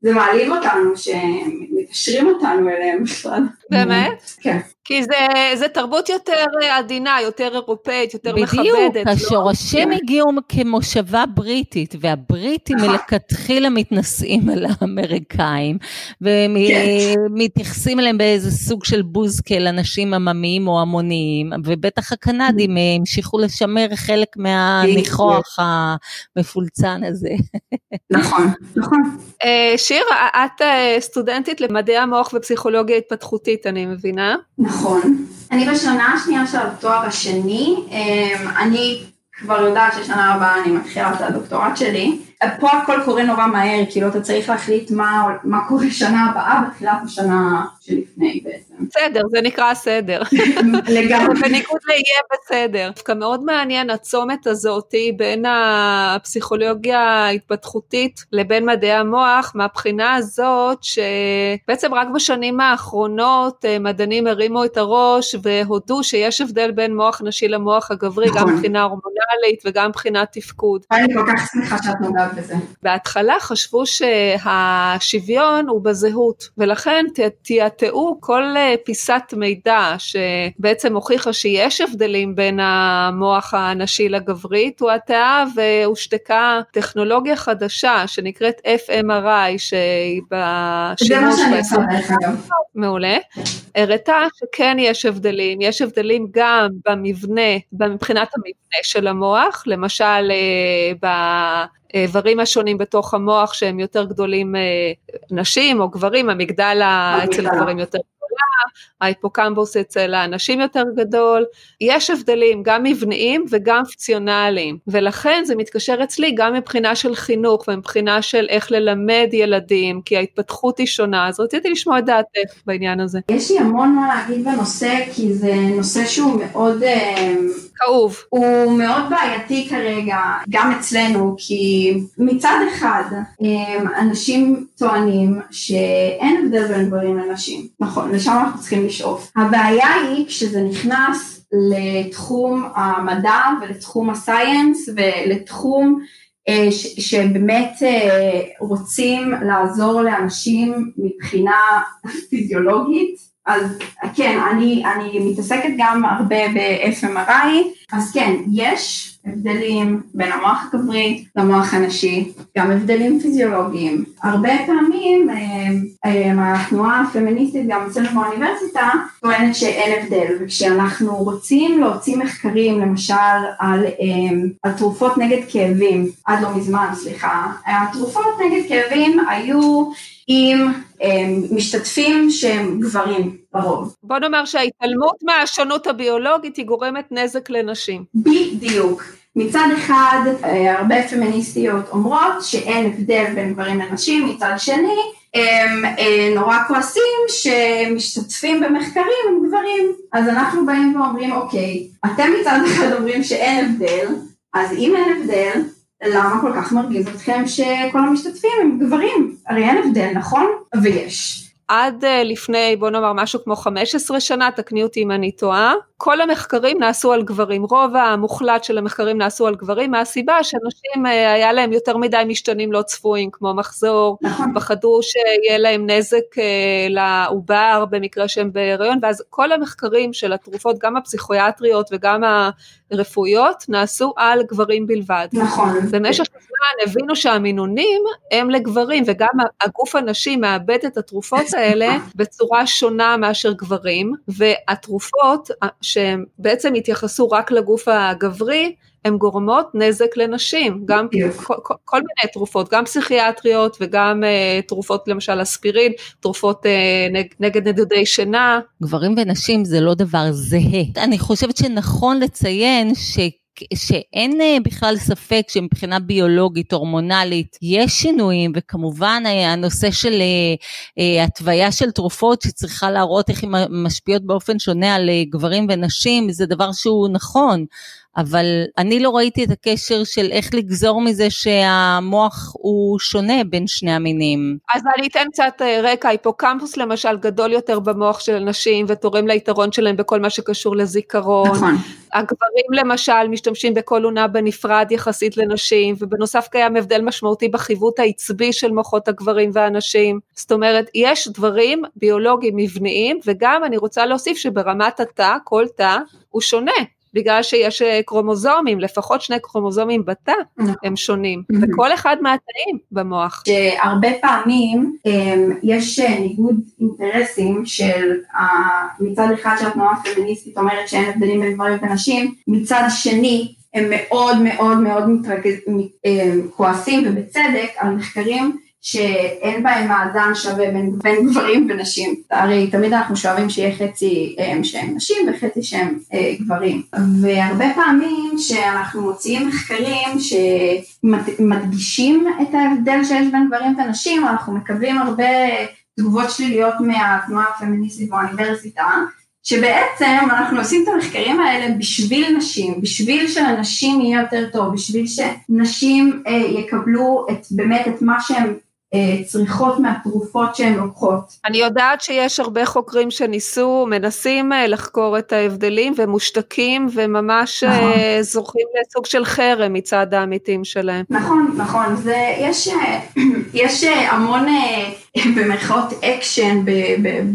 C: זה מעליב אותנו שמקשרים אותנו אליהם בכלל.
A: באמת?
C: כן.
A: כי זה, זה תרבות יותר עדינה, יותר אירופאית, יותר
B: בדיוק,
A: מכבדת.
B: בדיוק, השורשים לא? הגיעו כמושבה בריטית, והבריטים מלכתחילה מתנשאים על האמריקאים, ומתייחסים אליהם באיזה סוג של בוז כאל אנשים עממיים או המוניים, ובטח הקנדים המשיכו לשמר חלק מהניחוח המפולצן הזה.
C: נכון, נכון.
A: שיר, את סטודנטית למדעי המוח ופסיכולוגיה התפתחותית, אני מבינה?
C: נכון. אני בשנה השנייה של התואר השני, אני כבר יודעת ששנה הבאה אני מתחילה את הדוקטורט שלי. פה הכל קורה נורא מהר, כאילו אתה צריך להחליט מה, מה קורה שנה הבאה בתחילת השנה שלפני בעצם.
A: בסדר, זה נקרא סדר.
C: לגמרי.
A: בניגוד ליהיה בסדר. דווקא מאוד מעניין הצומת הזאתי בין הפסיכולוגיה ההתפתחותית לבין מדעי המוח, מהבחינה הזאת שבעצם רק בשנים האחרונות אה, מדענים הרימו את הראש והודו שיש הבדל בין מוח נשי למוח הגברי, גם
C: נכון.
A: מבחינה הורמונלית וגם מבחינת תפקוד.
C: אני כל כך שמחה שאת נוגעת בזה.
A: בהתחלה חשבו שהשוויון הוא בזהות, ולכן תיעתעו כל אה, פיסת מידע שבעצם הוכיחה שיש הבדלים בין המוח הנשי לגברי, תועתעה והושתקה טכנולוגיה חדשה שנקראת FMRI, שהיא
C: זה מה
A: בשימוש
C: שאני עושה דרך אגב.
A: מעולה, הראתה שכן יש הבדלים, יש הבדלים גם במבנה, מבחינת המבנה של המוח, למשל אה, באיברים השונים בתוך המוח שהם יותר גדולים אה, נשים או גברים, המגדלה אצל. גברים יותר גדולה, ההיפוקמבוס אצל האנשים יותר גדול, יש הבדלים גם מבניים וגם פציונליים, ולכן זה מתקשר אצלי גם מבחינה של חינוך ומבחינה של איך ללמד ילדים, כי ההתפתחות היא שונה, אז רציתי לשמוע את דעתך בעניין הזה.
C: יש לי המון מה להגיד בנושא, כי זה נושא שהוא מאוד, אה,
A: כאוב.
C: הוא מאוד בעייתי כרגע, גם אצלנו, כי מצד אחד, אה, אנשים טוענים שאין הבדל בין גברים לנשים. נכון, לשם אנחנו צריכים לשאוף. הבעיה היא כשזה נכנס לתחום המדע ולתחום הסייאנס ולתחום אה, ש- שבאמת אה, רוצים לעזור לאנשים מבחינה פיזיולוגית, אז כן, אני, אני מתעסקת גם הרבה ב-FMRI, אז כן, יש הבדלים בין המוח הגברי למוח הנשי, גם הבדלים פיזיולוגיים. הרבה פעמים אה, אה, התנועה הפמיניסטית גם אצלנו באוניברסיטה טוענת שאין הבדל, וכשאנחנו רוצים להוציא מחקרים למשל על, אה, על תרופות נגד כאבים, עד לא מזמן, סליחה, התרופות נגד כאבים היו עם אה, משתתפים שהם גברים לרוב.
A: בוא נאמר שההתעלמות מהשונות הביולוגית היא גורמת נזק לנשים.
C: בדיוק. מצד אחד, אה, הרבה פמיניסטיות אומרות שאין הבדל בין גברים לנשים, מצד שני, הם אה, נורא כועסים שמשתתפים במחקרים עם גברים. אז אנחנו באים ואומרים, אוקיי, אתם מצד אחד אומרים שאין הבדל, אז אם אין הבדל, למה כל כך מרגיז אתכם שכל המשתתפים הם גברים? הרי אין הבדל, נכון? ויש.
A: עד uh, לפני בוא נאמר משהו כמו 15 שנה, תקני אותי אם אני טועה, כל המחקרים נעשו על גברים, רוב המוחלט של המחקרים נעשו על גברים, מהסיבה שאנשים uh, היה להם יותר מדי משתנים לא צפויים כמו מחזור,
C: נכון.
A: פחדו שיהיה להם נזק uh, לעובר במקרה שהם בהיריון, ואז כל המחקרים של התרופות, גם הפסיכיאטריות וגם הרפואיות, נעשו על גברים בלבד.
C: נכון.
A: במשך הזמן הבינו שהמינונים הם לגברים וגם הגוף הנשי מאבד את התרופות האלה בצורה שונה מאשר גברים והתרופות שהן בעצם התייחסו רק לגוף הגברי הן גורמות נזק לנשים, גם כל, כל, כל מיני תרופות, גם פסיכיאטריות וגם uh, תרופות למשל אספירין, תרופות uh, נג, נגד נדודי שינה.
B: גברים ונשים זה לא דבר זהה. אני חושבת שנכון לציין ש... שאין בכלל ספק שמבחינה ביולוגית, הורמונלית, יש שינויים, וכמובן הנושא של התוויה של תרופות שצריכה להראות איך הן משפיעות באופן שונה על גברים ונשים, זה דבר שהוא נכון. אבל אני לא ראיתי את הקשר של איך לגזור מזה שהמוח הוא שונה בין שני המינים.
A: אז אני אתן קצת רקע, היפוקמפוס למשל גדול יותר במוח של נשים ותורם ליתרון שלהם בכל מה שקשור לזיכרון.
C: נכון.
A: הגברים למשל משתמשים בכל עונה בנפרד יחסית לנשים, ובנוסף קיים הבדל משמעותי בחיווט העצבי של מוחות הגברים והנשים. זאת אומרת, יש דברים ביולוגיים מבניים, וגם אני רוצה להוסיף שברמת התא, כל תא הוא שונה. בגלל שיש קרומוזומים, לפחות שני קרומוזומים בתא הם שונים, וכל אחד מהתאים במוח.
C: שהרבה פעמים יש ניגוד אינטרסים של מצד אחד שהתנועה הפמיניסטית אומרת שאין הבדלים בין גברים ונשים, מצד שני הם מאוד מאוד מאוד מתרכז, כועסים ובצדק על מחקרים שאין בהם מאזן שווה בין, בין גברים ונשים. הרי תמיד אנחנו שואבים שיהיה חצי הם, שהם נשים וחצי שהם אה, גברים. והרבה פעמים שאנחנו מוציאים מחקרים שמדגישים את ההבדל שיש בין גברים ונשים, אנחנו מקבלים הרבה תגובות שליליות מהתנועה הפמיניסטית באוניברסיטה, שבעצם אנחנו עושים את המחקרים האלה בשביל נשים, בשביל שלנשים יהיה יותר טוב, בשביל שנשים אה, יקבלו את, באמת את מה שהן אה, צריכות מהתרופות שהן לוקחות.
A: אני יודעת שיש הרבה חוקרים שניסו, מנסים אה, לחקור את ההבדלים ומושתקים וממש אה, נכון. זוכים לסוג של חרם מצד העמיתים שלהם.
C: נכון, נכון, זה, יש, יש המון במרכאות אקשן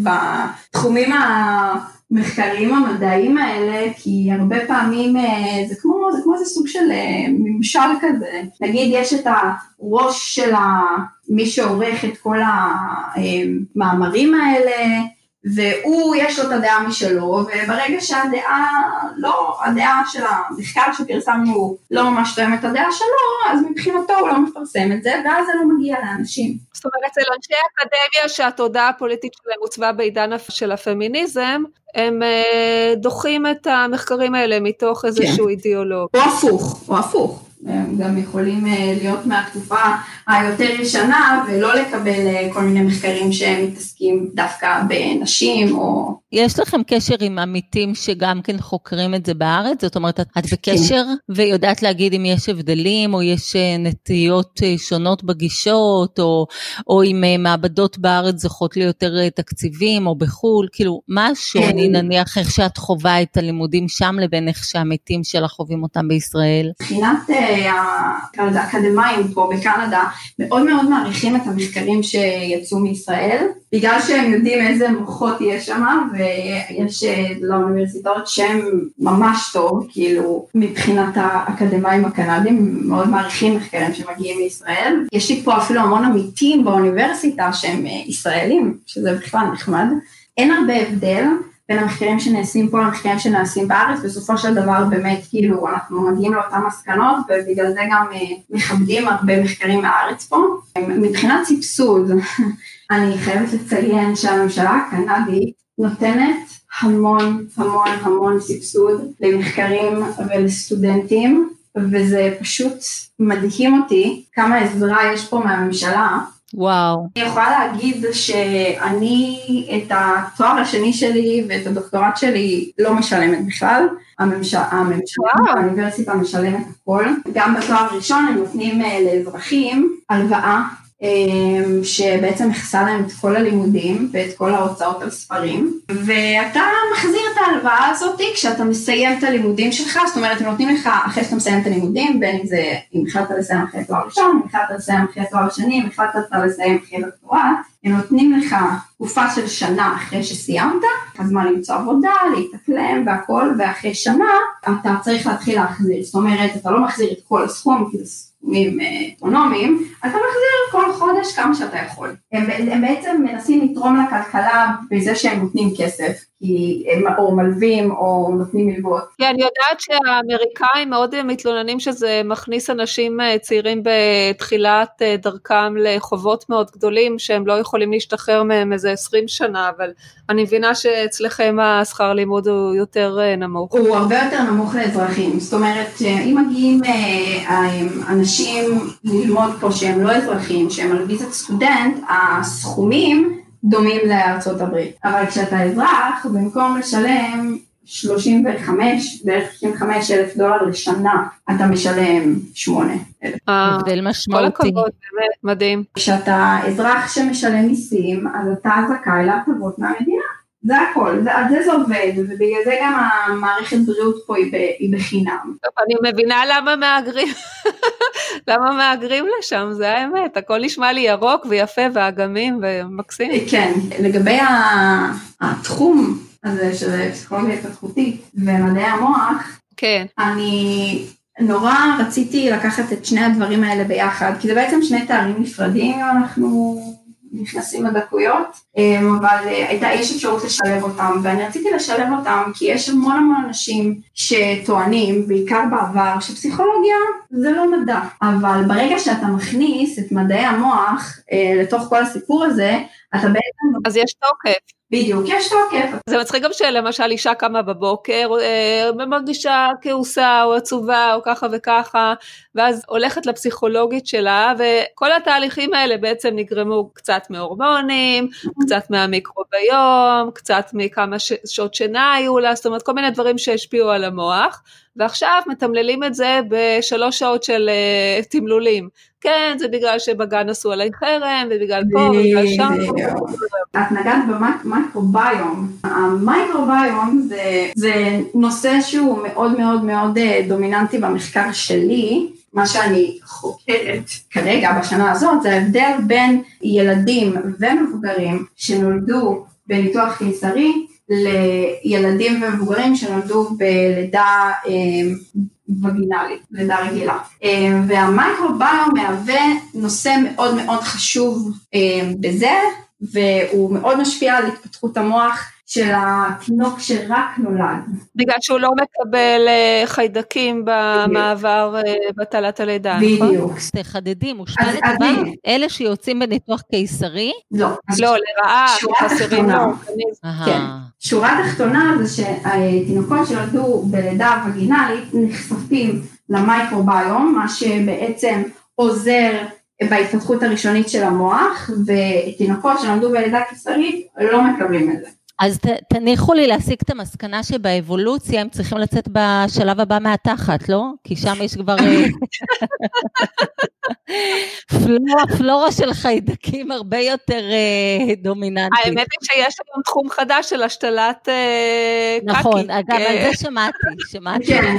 C: בתחומים ה... המחקרים המדעיים האלה, כי הרבה פעמים אה, זה כמו, זה כמו איזה סוג של אה, ממשל כזה. נגיד יש את הראש של מי שעורך את כל המאמרים האלה, והוא יש לו את הדעה משלו, וברגע שהדעה, לא, הדעה של המחקר שפרסמנו לא ממש תואם את הדעה שלו, אז מבחינתו הוא לא מפרסם את זה, ואז זה לא מגיע לאנשים.
A: זאת אומרת, אצל אנשי אקדמיה שהתודעה הפוליטית שלהם עוצבה בעידן של הפמיניזם, הם אה, דוחים את המחקרים האלה מתוך איזשהו כן. אידיאולוג.
C: או הפוך, או הפוך. הם גם יכולים אה, להיות מהתקופה היותר ישנה ולא לקבל אה, כל מיני מחקרים שמתעסקים דווקא בנשים או...
B: יש לכם קשר עם עמיתים שגם כן חוקרים את זה בארץ? זאת אומרת, את בקשר כן. ויודעת להגיד אם יש הבדלים או יש אה, נטיות שונות בגישות או, או אם מעבדות בארץ זוכות ליותר תקציבים או בחו"ל, כאילו, מה השוני כן. נניח איך שאת חווה את הלימודים שם לבין איך שהעמיתים שלך חווים אותם בישראל?
C: מבחינת האקדמאים פה בקנדה מאוד מאוד מעריכים את המחקרים שיצאו מישראל, בגלל שהם יודעים איזה מוחות יש שם, ויש אה, לאוניברסיטאות שם ממש טוב, כאילו מבחינת האקדמאים הקנדים, מאוד מעריכים מחקרים שמגיעים מישראל. יש לי פה אפילו המון עמיתים באוניברסיטה שהם אה, ישראלים, שזה בכלל נחמד. אין הרבה הבדל, בין המחקרים שנעשים פה למחקרים שנעשים בארץ, בסופו של דבר באמת כאילו אנחנו מגיעים לאותן מסקנות ובגלל זה גם אה, מכבדים הרבה מחקרים בארץ פה. מבחינת סבסוד, אני חייבת לציין שהממשלה הקנדית נותנת המון המון המון סבסוד למחקרים ולסטודנטים וזה פשוט מדהים אותי כמה עזרה יש פה מהממשלה
B: וואו.
C: אני יכולה להגיד שאני את התואר השני שלי ואת הדוקטורט שלי לא משלמת בכלל. הממשלה, האוניברסיטה משלמת הכל. גם בתואר הראשון הם נותנים אה, לאזרחים הלוואה שבעצם מכסה להם את כל הלימודים ואת כל ההוצאות על ספרים, ואתה מחזיר את ההלוואה הזאת כשאתה מסיים את הלימודים שלך, זאת אומרת הם נותנים לך אחרי שאתה מסיים את הלימודים, בין אם זה אם החלטת לסיים אחרי תואר ראשון, אם החלטת לסיים אחרי תואר שני, אם החלטת לסיים אחרי דוקטורט, הם נותנים לך תקופה של שנה אחרי שסיימת, הזמן למצוא עבודה, להתאקלם והכל, ואחרי שנה אתה צריך להתחיל להחזיר, זאת אומרת אתה לא מחזיר את כל הסכום, כי זה אוטונומיים, אתה מחזיר כל חודש כמה שאתה יכול. הם, הם בעצם מנסים לתרום לכלכלה בזה שהם נותנים כסף, כי הם או מלווים או נותנים מלוות.
A: כן, אני יודעת שהאמריקאים מאוד מתלוננים שזה מכניס אנשים אה, צעירים בתחילת אה, דרכם לחובות מאוד גדולים שהם לא יכולים להשתחרר מהם איזה 20 שנה, אבל אני מבינה שאצלכם השכר לימוד הוא יותר נמוך.
C: הוא הרבה יותר נמוך לאזרחים, זאת אומרת אם מגיעים אנשים ללמוד פה שהם לא אזרחים, שהם על ויזת סטודנט, הסכומים דומים לארצות הברית. אבל כשאתה אזרח, במקום לשלם 35, בערך 35 אלף דולר לשנה, אתה משלם 8 אלף.
B: אה, הבדל משמעותי.
A: כל הכבוד, באמת, מדהים.
C: כשאתה אזרח שמשלם מיסים, אז אתה זכאי להטבות מהמדינה. זה הכל, זה, על זה זה עובד, ובגלל זה גם המערכת בריאות פה היא, ב, היא בחינם.
A: אני מבינה למה מהגרים, למה מהגרים לשם, זה האמת, הכל נשמע לי ירוק ויפה ואגמים ומקסים.
C: כן, לגבי התחום הזה של פסיכולוגיה התפתחותית ומדעי המוח,
A: כן.
C: אני נורא רציתי לקחת את שני הדברים האלה ביחד, כי זה בעצם שני תארים נפרדים אנחנו נכנסים לדקויות, אבל הייתה, יש אפשרות לשלב אותם, ואני רציתי לשלב אותם כי יש המון המון אנשים שטוענים, בעיקר בעבר, שפסיכולוגיה זה לא מדע, אבל ברגע שאתה מכניס את מדעי המוח לתוך כל הסיפור הזה, אתה בעצם...
A: אז יש תוקף.
C: בדיוק, יש תוקף.
A: זה מצחיק גם שלמשל אישה קמה בבוקר ומרגישה אה, כעוסה או עצובה או ככה וככה, ואז הולכת לפסיכולוגית שלה, וכל התהליכים האלה בעצם נגרמו קצת מהורמונים, קצת מהמיקרוביום, קצת מכמה שעות שינה היו לה, זאת אומרת כל מיני דברים שהשפיעו על המוח, ועכשיו מתמללים את זה בשלוש שעות של uh, תמלולים. כן, זה בגלל שבגן עשו עליי חרם, ובגלל פה, ובגלל שם.
C: את נגעת במייקרוביום. המייקרוביום זה, זה נושא שהוא מאוד מאוד מאוד אה, דומיננטי במחקר שלי. מה שאני חוקרת כרגע בשנה הזאת זה ההבדל בין ילדים ומבוגרים שנולדו בניתוח קיסרי לילדים ומבוגרים שנולדו בלידה אה, וגינלית, לידה רגילה. אה, והמייקרוביום מהווה נושא מאוד מאוד חשוב אה, בזה, והוא מאוד משפיע על התפתחות המוח של התינוק שרק נולד.
A: בגלל שהוא לא מקבל אה, חיידקים במעבר אה, בטלת הלידה,
C: נכון? בדיוק.
B: תחדדי, מושפע לטובה? אלה שיוצאים בניתוח קיסרי?
C: לא.
A: לא, לרעה,
C: חסרים לו. כן. שורה תחתונה זה שהתינוקות שנולדו בלידה וגינלית נחשפים למייקרוביום, מה שבעצם עוזר בהתפתחות הראשונית של המוח, ותינוקות שנולדו בלידה קיסרית לא מקבלים את זה.
B: אז ת, תניחו לי להסיק את המסקנה שבאבולוציה הם צריכים לצאת בשלב הבא מהתחת, לא? כי שם יש כבר אה, פלורה, פלורה של חיידקים הרבה יותר uh, דומיננטית.
A: האמת היא שיש היום תחום חדש של השתלת uh,
B: קקי. נכון, אגב, על זה שמעתי, שמעתי.
C: כן.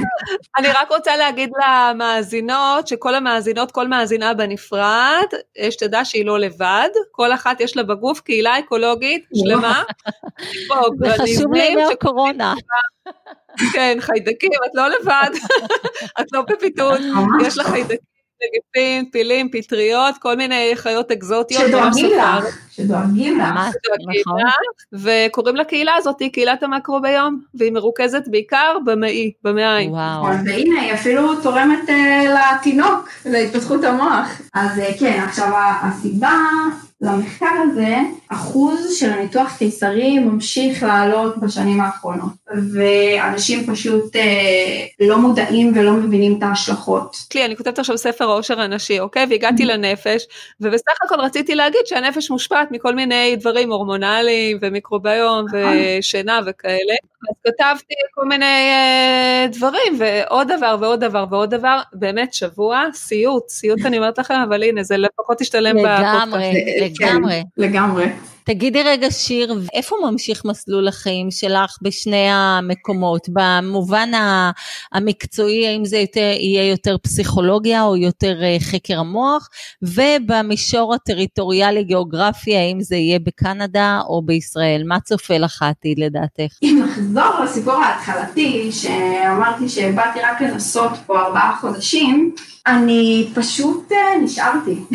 A: אני רק רוצה להגיד למאזינות, שכל המאזינות, כל מאזינה בנפרד, שתדע שהיא לא לבד, כל אחת יש לה בגוף קהילה אקולוגית שלמה.
B: זה חשוב לימי הקורונה.
A: כן, חיידקים, את לא לבד, את לא בפיתות, יש לך חיידקים. נגיפים, פילים, פטריות, כל מיני חיות אקזוטיות.
C: שדואגים לך, שדואגים לך.
A: נכון. וקוראים לקהילה הזאת קהילת המקרוביום, והיא מרוכזת בעיקר במעי, במעיים.
C: וואו. והנה, היא אפילו תורמת uh, לתינוק, להתפתחות המוח. אז uh, כן, עכשיו הסיבה למחקר הזה, אחוז של הניתוח קיסרי ממשיך לעלות בשנים האחרונות, ואנשים פשוט אה, לא מודעים ולא מבינים את ההשלכות.
A: קלי, אני כותבת עכשיו ספר העושר הנשי, אוקיי? והגעתי לנפש, ובסך הכל רציתי להגיד שהנפש מושפעת מכל מיני דברים הורמונליים ומיקרוביום נכון. ושינה וכאלה. אז כתבתי כל מיני אה, דברים, ועוד דבר ועוד דבר ועוד דבר, באמת שבוע, סיוט, סיוט אני אומרת לכם, אבל הנה, זה לפחות השתלם
B: בפודקאסט. לגמרי, לגמרי.
C: כן, לגמרי.
B: תגידי רגע שיר, איפה ממשיך מסלול החיים שלך בשני המקומות? במובן המקצועי, האם זה יותר, יהיה יותר פסיכולוגיה או יותר אה, חקר המוח? ובמישור הטריטוריאלי גיאוגרפי, האם זה יהיה בקנדה או בישראל? מה צופה לך העתיד לדעתך?
C: אם נחזור לסיפור ההתחלתי, שאמרתי שבאתי רק לנסות פה ארבעה חודשים, אני פשוט אה, נשארתי.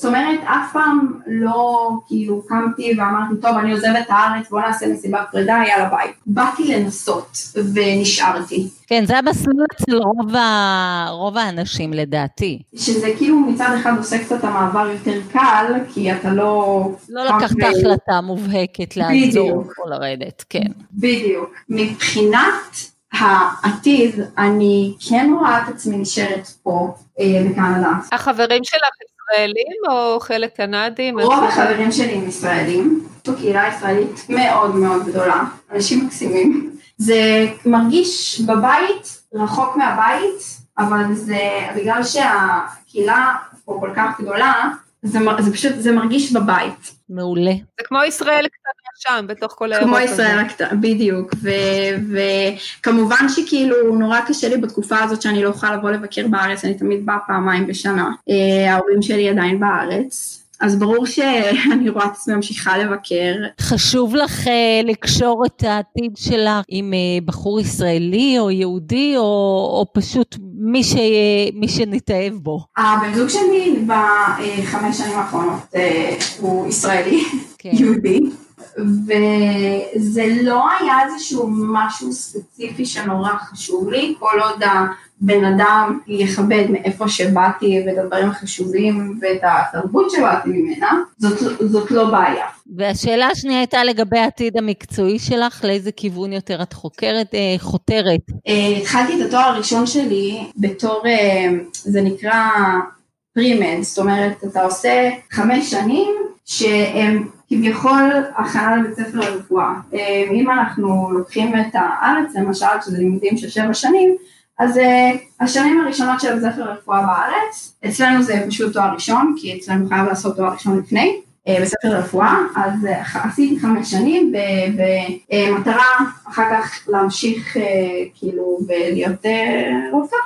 C: זאת אומרת, אף פעם לא כאילו קמתי ואמרתי, טוב, אני עוזבת את הארץ, בוא נעשה מסיבת פרידה, יאללה ביי. באתי לנסות ונשארתי.
B: כן, זה המסלול אצל רוב, ה... רוב האנשים לדעתי.
C: שזה כאילו מצד אחד עושה קצת המעבר יותר קל, כי אתה לא...
B: לא לקחת ב... החלטה מובהקת לעזור או לרדת, כן.
C: בדיוק. מבחינת העתיד, אני כן רואה את עצמי נשארת פה אה, בקנדה.
A: החברים שלך ישראלים או חלק קנדים?
C: רוב החברים שלי הם ישראלים, זו קהילה ישראלית מאוד מאוד גדולה, אנשים מקסימים. זה מרגיש בבית, רחוק מהבית, אבל זה בגלל שהקהילה פה כל כך גדולה, זה, זה פשוט, זה מרגיש בבית.
B: מעולה.
A: זה כמו ישראל קטנה שם, בתוך כל
C: האירופה. כמו ישראל הקטנה, בדיוק. וכמובן שכאילו נורא קשה לי בתקופה הזאת שאני לא אוכל לבוא לבקר בארץ, אני תמיד באה פעמיים בשנה. אה, ההורים שלי עדיין בארץ. אז ברור שאני רואה את עצמי ממשיכה לבקר.
B: חשוב לך uh, לקשור את העתיד שלך עם uh, בחור ישראלי או יהודי, או, או פשוט מי, ש... מי שנתאהב בו.
C: הבן זוג שלי בחמש שנים האחרונות אה, הוא ישראלי, כן. יהודי. וזה לא היה איזשהו משהו ספציפי שנורא חשוב לי, כל עוד הבן אדם יכבד מאיפה שבאתי ואת הדברים החשובים ואת התרבות שבאתי ממנה, זאת, זאת לא בעיה.
B: והשאלה השנייה הייתה לגבי העתיד המקצועי שלך, לאיזה כיוון יותר את חוקרת, אה, חותרת?
C: אה, התחלתי את התואר הראשון שלי בתור, אה, זה נקרא פרימד, זאת אומרת אתה עושה חמש שנים שהם כביכול הכנה לבית ספר לרפואה. אה, אם אנחנו לוקחים את הארץ למשל, שזה לימודים של שבע שנים, אז uh, השנים הראשונות של בית ספר לרפואה בארץ, אצלנו זה פשוט תואר ראשון, כי אצלנו חייב לעשות תואר ראשון לפני, uh, בית ספר לרפואה, אז עשיתי חמש שנים במטרה אחר כך להמשיך כאילו ולהיות רופאה,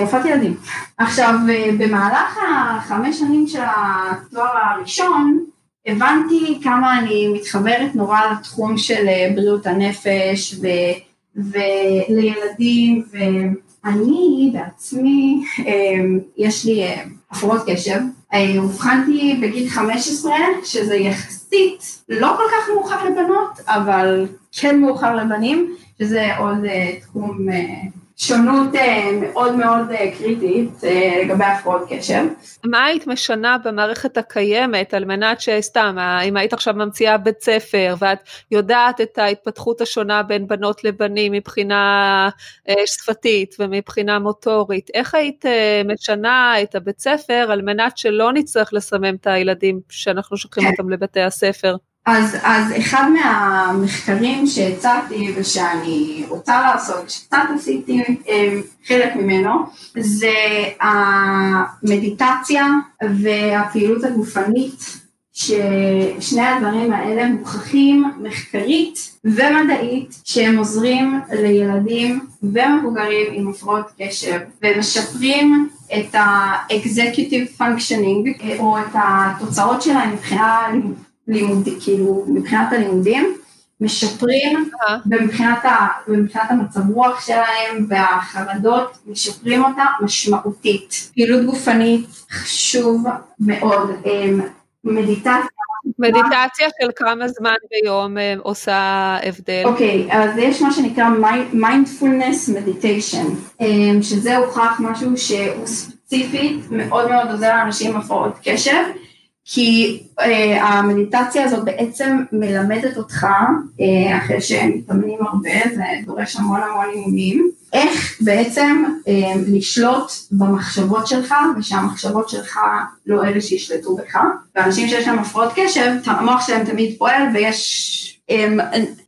C: רופאת ילדים. עכשיו, במהלך החמש שנים של התואר הראשון, הבנתי כמה אני מתחברת נורא לתחום של אה, בריאות הנפש ו, ולילדים ואני בעצמי, אה, יש לי אה, הפרעות קשב, אובחנתי בגיל 15 שזה יחסית לא כל כך מאוחר לבנות אבל כן מאוחר לבנים שזה עוד תחום שונות אה, מאוד מאוד אה, קריטית אה, לגבי הפרעות קשב.
A: מה היית משנה במערכת הקיימת על מנת שסתם, אם היית עכשיו ממציאה בית ספר ואת יודעת את ההתפתחות השונה בין בנות לבנים מבחינה שפתית ומבחינה מוטורית, איך היית משנה את הבית ספר על מנת שלא נצטרך לסמם את הילדים שאנחנו שולחים כן. אותם לבתי הספר?
C: אז, אז אחד מהמחקרים שהצעתי ושאני רוצה לעשות, שקצת עשיתי אה, חלק ממנו, זה המדיטציה והפעילות הגופנית, ששני הדברים האלה מוכחים מחקרית ומדעית שהם עוזרים לילדים ומבוגרים עם הפרעות קשב ומשפרים את ה-executive functioning או את התוצאות שלהם מבחינה לימודי, כאילו מבחינת הלימודים, משפרים ומבחינת המצב רוח שלהם והחרדות, משפרים אותה משמעותית. פעילות גופנית חשוב מאוד, אמ, מדיטציה.
A: מדיטציה של כמה זמן ביום אה, עושה הבדל?
C: אוקיי, okay, אז יש מה שנקרא מיינדפולנס מדיטיישן, אמ, שזה הוכח משהו שהוא ספציפית מאוד מאוד עוזר לאנשים עם הפרעות קשב. כי uh, המדיטציה הזאת בעצם מלמדת אותך, uh, אחרי שהם מתאמנים הרבה, זה דורש המון המון אימונים, איך בעצם uh, לשלוט במחשבות שלך, ושהמחשבות שלך לא אלה שישלטו בך. ואנשים שיש להם הפרעות קשב, המוח שלהם תמיד פועל ויש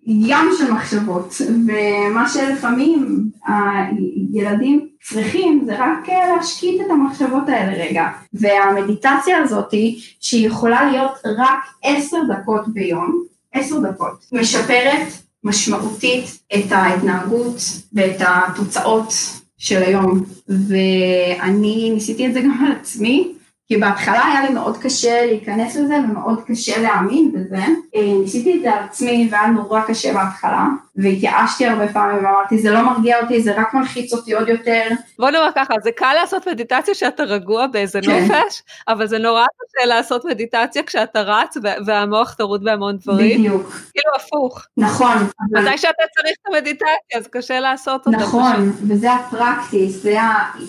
C: ים של מחשבות, ומה שלפעמים הילדים צריכים זה רק אה, להשקיט את המחשבות האלה רגע. והמדיטציה הזאת שהיא יכולה להיות רק עשר דקות ביום, עשר דקות, משפרת משמעותית את ההתנהגות ואת התוצאות של היום. ואני ניסיתי את זה גם על עצמי. כי בהתחלה היה לי מאוד קשה להיכנס לזה ומאוד קשה להאמין בזה. אה, ניסיתי את זה על עצמי והיה נורא קשה בהתחלה, והתייאשתי הרבה פעמים ואמרתי זה לא מרגיע אותי, זה רק מלחיץ אותי עוד יותר.
A: בוא נאמר ככה, זה קל לעשות מדיטציה כשאתה רגוע באיזה כן. נופש, אבל זה נורא קשה לעשות מדיטציה כשאתה רץ והמוח טרוד בהמון דברים.
C: בדיוק.
A: כאילו הפוך.
C: נכון.
A: מתי שאתה צריך את המדיטציה, זה קשה לעשות אותה.
C: נכון, וזה הפרקטיס, זה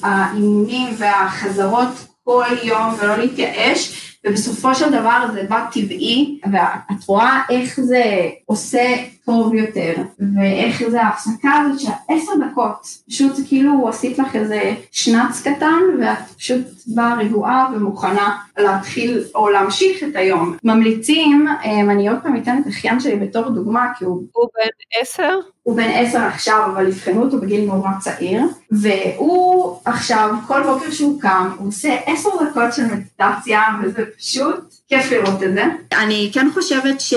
C: האימונים והחזרות כל יום ולא להתייאש, ובסופו של דבר זה בא טבעי, ואת רואה איך זה עושה טוב יותר, ואיך זה ההפסקה הזאת של עשר דקות, פשוט כאילו עשית לך איזה שנץ קטן, ואת פשוט באה רגועה ומוכנה להתחיל או להמשיך את היום. ממליצים, אה, אני עוד פעם אתן את אחיין שלי בתור דוגמה, כי הוא...
A: הוא בן עשר?
C: הוא בן עשר עכשיו, אבל אבחנו אותו בגיל נורא צעיר, והוא עכשיו, כל בוקר שהוא קם, הוא עושה עשר דקות של מדיטציה, וזה פשוט כיף לראות את זה. אני כן חושבת ש...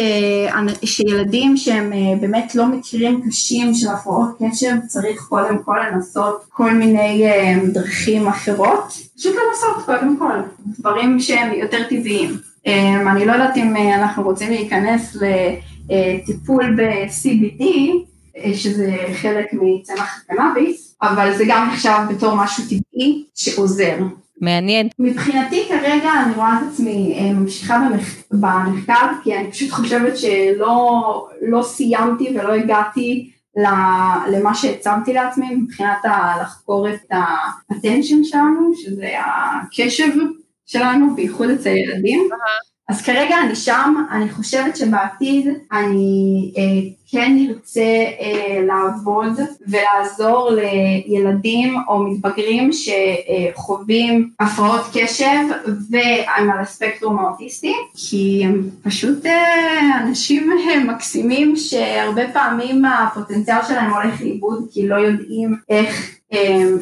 C: שילדים שהם אה, באמת לא מקרים קשים של הפרעות קשב, צריך קודם כל לנסות כל מיני אה, דרכים אחרות, פשוט לנסות קודם כל, דברים שהם יותר טבעיים. אה, אני לא יודעת אם אנחנו רוצים להיכנס לטיפול ב-CBD, שזה חלק מצמח הקנאביס, אבל זה גם נחשב בתור משהו טבעי שעוזר.
B: מעניין.
C: מבחינתי כרגע אני רואה את עצמי ממשיכה במח... במחקר, כי אני פשוט חושבת שלא לא סיימתי ולא הגעתי למה שהצבתי לעצמי מבחינת לחקור את ה-attention שלנו, שזה הקשב שלנו, בייחוד אצל ילדים. אז כרגע אני שם, אני חושבת שבעתיד אני אה, כן ארצה אה, לעבוד ולעזור לילדים או מתבגרים שחווים הפרעות קשב והם על הספקטרום האוטיסטי, כי הם פשוט אה, אנשים מקסימים שהרבה פעמים הפוטנציאל שלהם הולך לאיבוד כי לא יודעים איך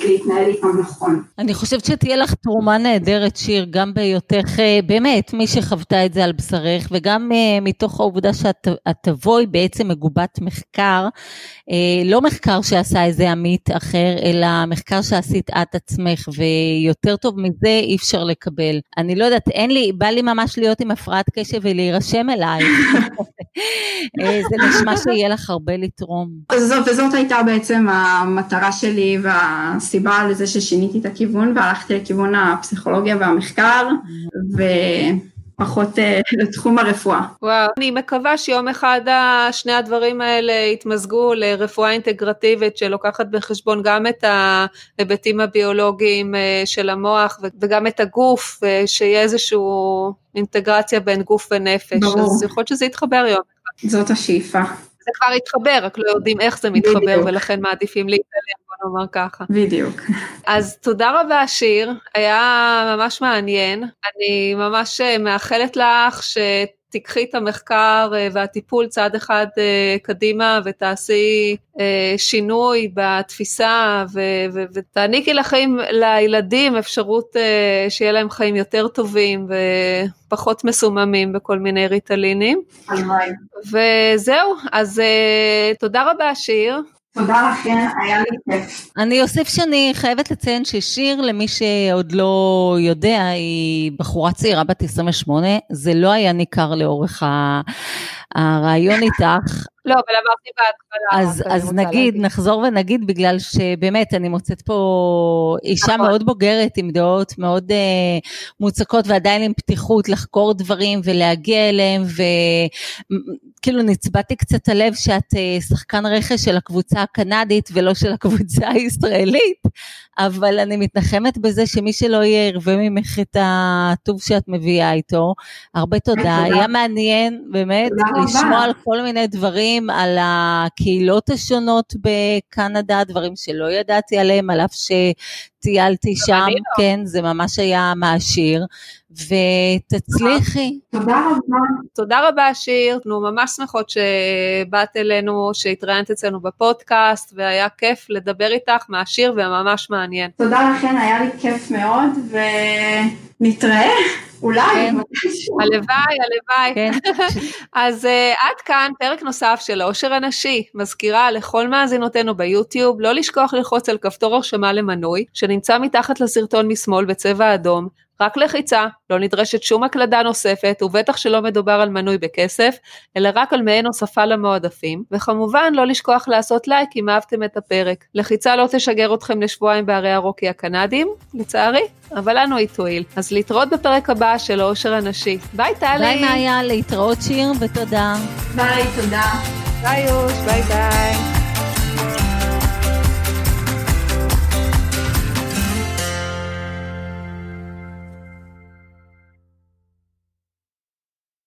C: להתנהל איתם נכון.
B: אני חושבת שתהיה לך תרומה נהדרת, שיר, גם בהיותך, באמת, מי שחוותה את זה על בשרך, וגם מתוך העובדה שאת תבואי בעצם מגובת מחקר, לא מחקר שעשה איזה עמית אחר, אלא מחקר שעשית את עצמך, ויותר טוב מזה אי אפשר לקבל. אני לא יודעת, אין לי, בא לי ממש להיות עם הפרעת קשב ולהירשם אלייך. זה נשמע שיהיה לך הרבה לתרום.
C: זאת, וזאת הייתה בעצם המטרה שלי, וה... הסיבה לזה ששיניתי את הכיוון והלכתי לכיוון הפסיכולוגיה והמחקר ופחות לתחום הרפואה.
A: וואו, אני מקווה שיום אחד שני הדברים האלה יתמזגו לרפואה אינטגרטיבית שלוקחת בחשבון גם את ההיבטים הביולוגיים של המוח וגם את הגוף, שיהיה איזושהי אינטגרציה בין גוף ונפש. ברור. אז יכול להיות שזה יתחבר יום אחד.
C: זאת השאיפה.
A: זה כבר התחבר, רק לא יודעים איך זה מתחבר, בדיוק. ולכן מעדיפים להתעלם, נאמר ככה.
C: בדיוק.
A: אז תודה רבה שיר, היה ממש מעניין, אני ממש מאחלת לך ש... תיקחי את המחקר והטיפול צעד אחד קדימה ותעשי שינוי בתפיסה ותעניקי לחיים לילדים אפשרות שיהיה להם חיים יותר טובים ופחות מסוממים בכל מיני ריטלינים. וזהו, אז תודה רבה שיר.
C: תודה לכן, היה לי כיף.
B: אני אוסיף שאני חייבת לציין ששיר, למי שעוד לא יודע, היא בחורה צעירה בת 28, זה לא היה ניכר לאורך הרעיון איתך.
A: לא, אבל אמרתי בהתחלה.
B: אז, אז נגיד, להגיד. נחזור ונגיד, בגלל שבאמת, אני מוצאת פה אישה נכון. מאוד בוגרת, עם דעות מאוד uh, מוצקות, ועדיין עם פתיחות לחקור דברים ולהגיע אליהם, וכאילו נצבעתי קצת הלב שאת uh, שחקן רכש של הקבוצה הקנדית ולא של הקבוצה הישראלית, אבל אני מתנחמת בזה שמי שלא יהיה ירווה ממך את הטוב שאת מביאה איתו. הרבה תודה, היה מעניין באמת לשמוע על כל מיני דברים, על הקהילות השונות בקנדה, דברים שלא ידעתי עליהם, על אף שטיילתי שם, כן, זה ממש היה מעשיר. ותצליחי.
C: תודה רבה.
A: תודה רבה שיר, אנחנו ממש שמחות שבאת אלינו, שהתראיינת אצלנו בפודקאסט, והיה כיף לדבר איתך מעשיר וממש מעניין.
C: תודה לכן, היה לי כיף מאוד, ונתראה. אולי, כן.
A: הלוואי, הלוואי. כן. אז uh, עד כאן פרק נוסף של העושר הנשי. מזכירה לכל מאזינותינו ביוטיוב לא לשכוח ללחוץ על כפתור הרשמה למנוי, שנמצא מתחת לסרטון משמאל בצבע אדום, רק לחיצה, לא נדרשת שום הקלדה נוספת, ובטח שלא מדובר על מנוי בכסף, אלא רק על מעין הוספה למועדפים, וכמובן לא לשכוח לעשות לייק אם אהבתם את הפרק. לחיצה לא תשגר אתכם לשבועיים בערי הרוקי הקנדיים, לצערי, אבל לנו היא תועיל. אז להתראות בפרק הבא של העושר הנשי. ביי טלי!
B: ביי מאיה, להתראות שיר ותודה.
C: ביי, תודה.
A: ביי יוש, ביי ביי.